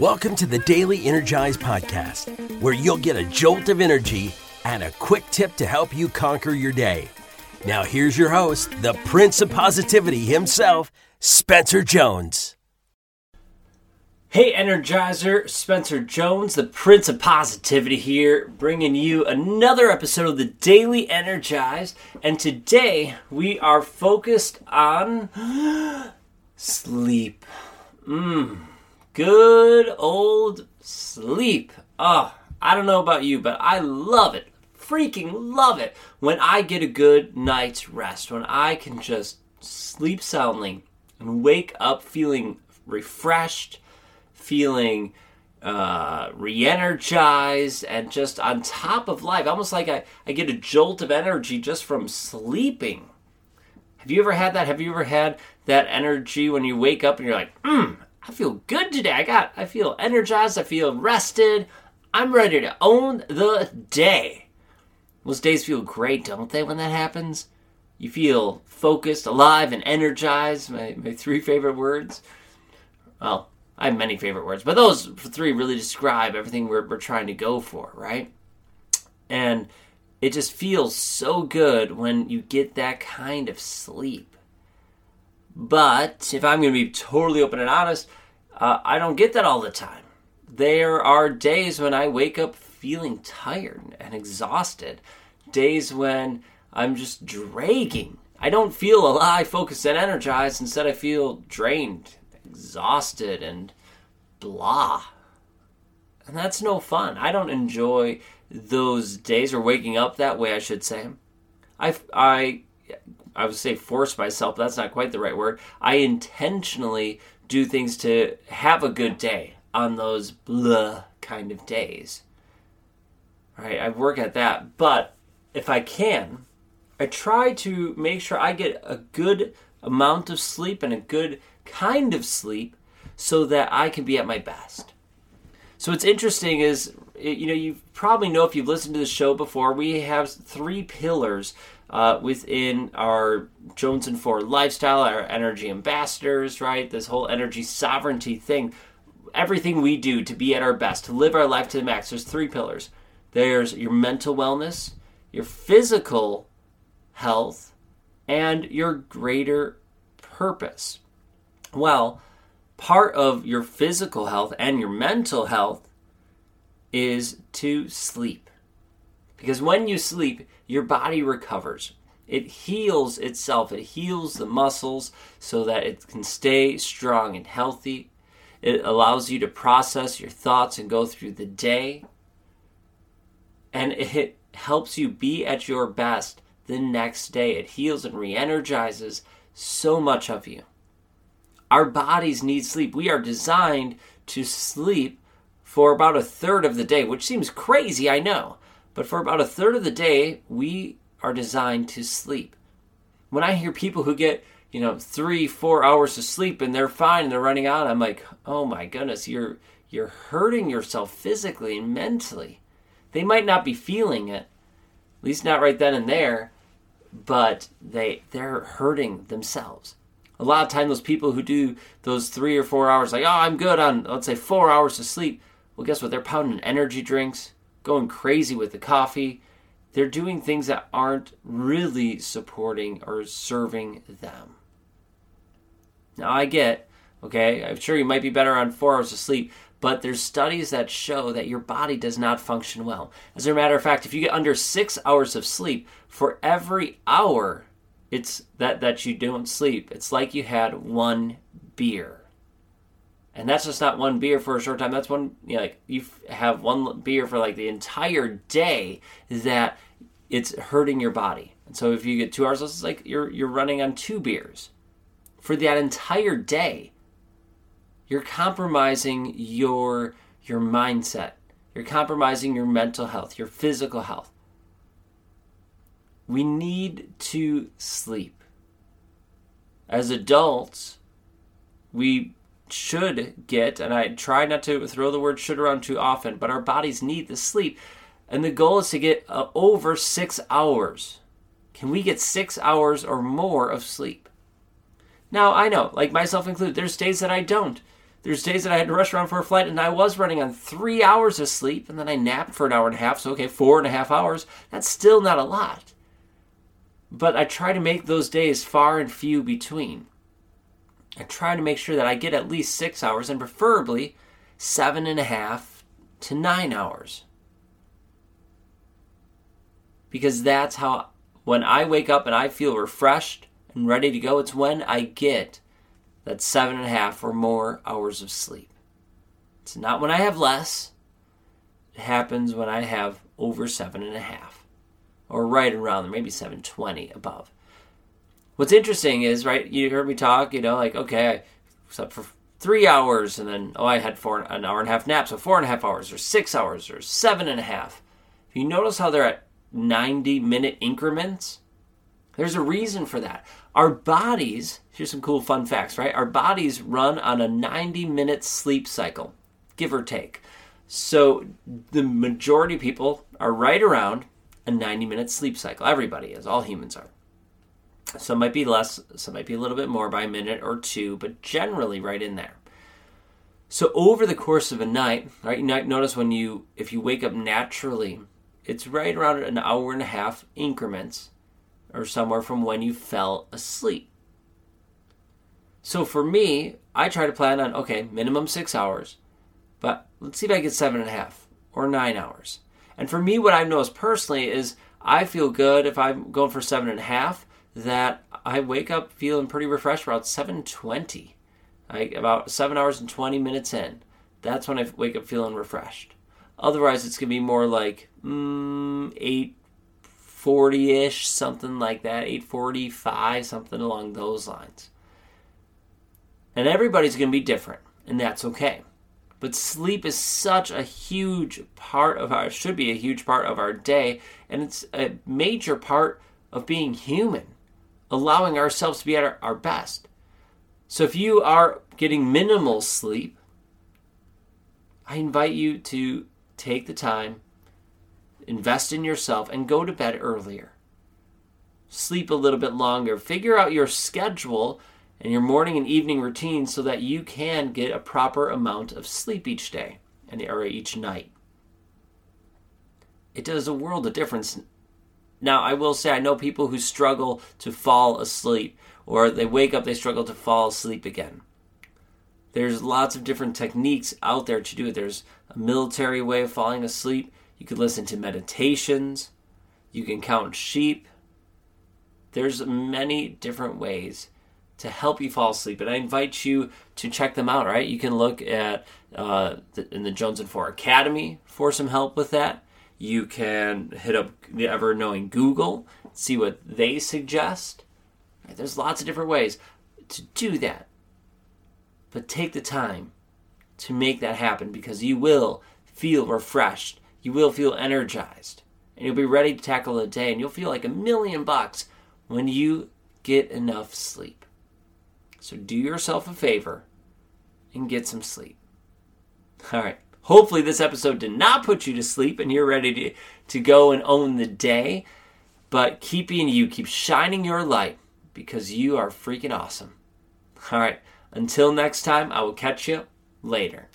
Welcome to the Daily Energize Podcast, where you'll get a jolt of energy and a quick tip to help you conquer your day. Now, here's your host, the Prince of Positivity himself, Spencer Jones. Hey, Energizer, Spencer Jones, the Prince of Positivity here, bringing you another episode of the Daily Energize. And today we are focused on sleep. Mmm, good old sleep. Oh, I don't know about you, but I love it. Freaking love it when I get a good night's rest, when I can just sleep soundly and wake up feeling refreshed feeling uh, re-energized and just on top of life almost like I, I get a jolt of energy just from sleeping have you ever had that have you ever had that energy when you wake up and you're like mm, i feel good today. I got i feel energized. I feel rested. I'm ready to own the day. Those days feel great don't they when that happens? You feel focused alive and energized. My, my three favorite words. Well I have many favorite words, but those three really describe everything we're, we're trying to go for, right? And it just feels so good when you get that kind of sleep. But if I'm going to be totally open and honest, uh, I don't get that all the time. There are days when I wake up feeling tired and exhausted, days when I'm just dragging. I don't feel alive, focused, and energized. Instead, I feel drained exhausted and blah. And that's no fun. I don't enjoy those days or waking up that way, I should say. I, I, I would say force myself, that's not quite the right word. I intentionally do things to have a good day on those blah kind of days. Right? I work at that. But if I can, I try to make sure I get a good amount of sleep and a good kind of sleep so that I can be at my best. So what's interesting is, you know, you probably know if you've listened to the show before, we have three pillars uh, within our Jones and Ford lifestyle, our energy ambassadors, right? This whole energy sovereignty thing. Everything we do to be at our best, to live our life to the max, there's three pillars. There's your mental wellness, your physical health, and your greater purpose. Well, part of your physical health and your mental health is to sleep. Because when you sleep, your body recovers. It heals itself, it heals the muscles so that it can stay strong and healthy. It allows you to process your thoughts and go through the day. And it helps you be at your best the next day. It heals and re energizes so much of you. Our bodies need sleep. We are designed to sleep for about a third of the day, which seems crazy, I know. But for about a third of the day, we are designed to sleep. When I hear people who get, you know, three, four hours of sleep and they're fine and they're running out, I'm like, oh my goodness, you're you're hurting yourself physically and mentally. They might not be feeling it, at least not right then and there, but they they're hurting themselves a lot of time those people who do those three or four hours like oh i'm good on let's say four hours of sleep well guess what they're pounding energy drinks going crazy with the coffee they're doing things that aren't really supporting or serving them now i get okay i'm sure you might be better on four hours of sleep but there's studies that show that your body does not function well as a matter of fact if you get under six hours of sleep for every hour it's that that you don't sleep. It's like you had one beer. And that's just not one beer for a short time. That's one you know, like you have one beer for like the entire day that it's hurting your body. And so if you get 2 hours it's like you're you're running on two beers for that entire day. You're compromising your your mindset. You're compromising your mental health, your physical health. We need to sleep. As adults, we should get, and I try not to throw the word should around too often, but our bodies need the sleep. And the goal is to get uh, over six hours. Can we get six hours or more of sleep? Now, I know, like myself included, there's days that I don't. There's days that I had to rush around for a flight and I was running on three hours of sleep and then I napped for an hour and a half. So, okay, four and a half hours. That's still not a lot. But I try to make those days far and few between. I try to make sure that I get at least six hours and preferably seven and a half to nine hours. Because that's how, when I wake up and I feel refreshed and ready to go, it's when I get that seven and a half or more hours of sleep. It's not when I have less, it happens when I have over seven and a half, or right around there, maybe 720 above. What's interesting is, right, you heard me talk, you know, like, okay, I slept for three hours and then, oh, I had four, an hour and a half nap, so four and a half hours, or six hours, or seven and a half. If you notice how they're at 90 minute increments, there's a reason for that. Our bodies, here's some cool fun facts, right? Our bodies run on a 90 minute sleep cycle, give or take. So the majority of people are right around a 90 minute sleep cycle. Everybody is, all humans are. Some might be less, some might be a little bit more by a minute or two, but generally right in there. So over the course of a night, right, you notice when you if you wake up naturally, it's right around an hour and a half increments or somewhere from when you fell asleep. So for me, I try to plan on okay, minimum six hours, but let's see if I get seven and a half or nine hours. And for me, what I've noticed personally is I feel good if I'm going for seven and a half that I wake up feeling pretty refreshed around 7:20, like about seven hours and 20 minutes in. That's when I wake up feeling refreshed. Otherwise, it's gonna be more like mm, eight 40 ish, something like that, 845, something along those lines. And everybody's going to be different, and that's okay. But sleep is such a huge part of our, should be a huge part of our day, and it's a major part of being human, allowing ourselves to be at our, our best. So if you are getting minimal sleep, I invite you to take the time invest in yourself, and go to bed earlier. Sleep a little bit longer. Figure out your schedule and your morning and evening routine so that you can get a proper amount of sleep each day and or each night. It does a world of difference. Now, I will say I know people who struggle to fall asleep or they wake up they struggle to fall asleep again. There's lots of different techniques out there to do it. There's a military way of falling asleep. You can listen to meditations. You can count sheep. There's many different ways to help you fall asleep, and I invite you to check them out. Right? You can look at uh, the, in the Jones and Four Academy for some help with that. You can hit up the ever knowing Google, see what they suggest. There's lots of different ways to do that, but take the time to make that happen because you will feel refreshed you will feel energized and you'll be ready to tackle the day and you'll feel like a million bucks when you get enough sleep. So do yourself a favor and get some sleep. All right. Hopefully, this episode did not put you to sleep and you're ready to, to go and own the day. But keep being you, keep shining your light because you are freaking awesome. All right. Until next time, I will catch you later.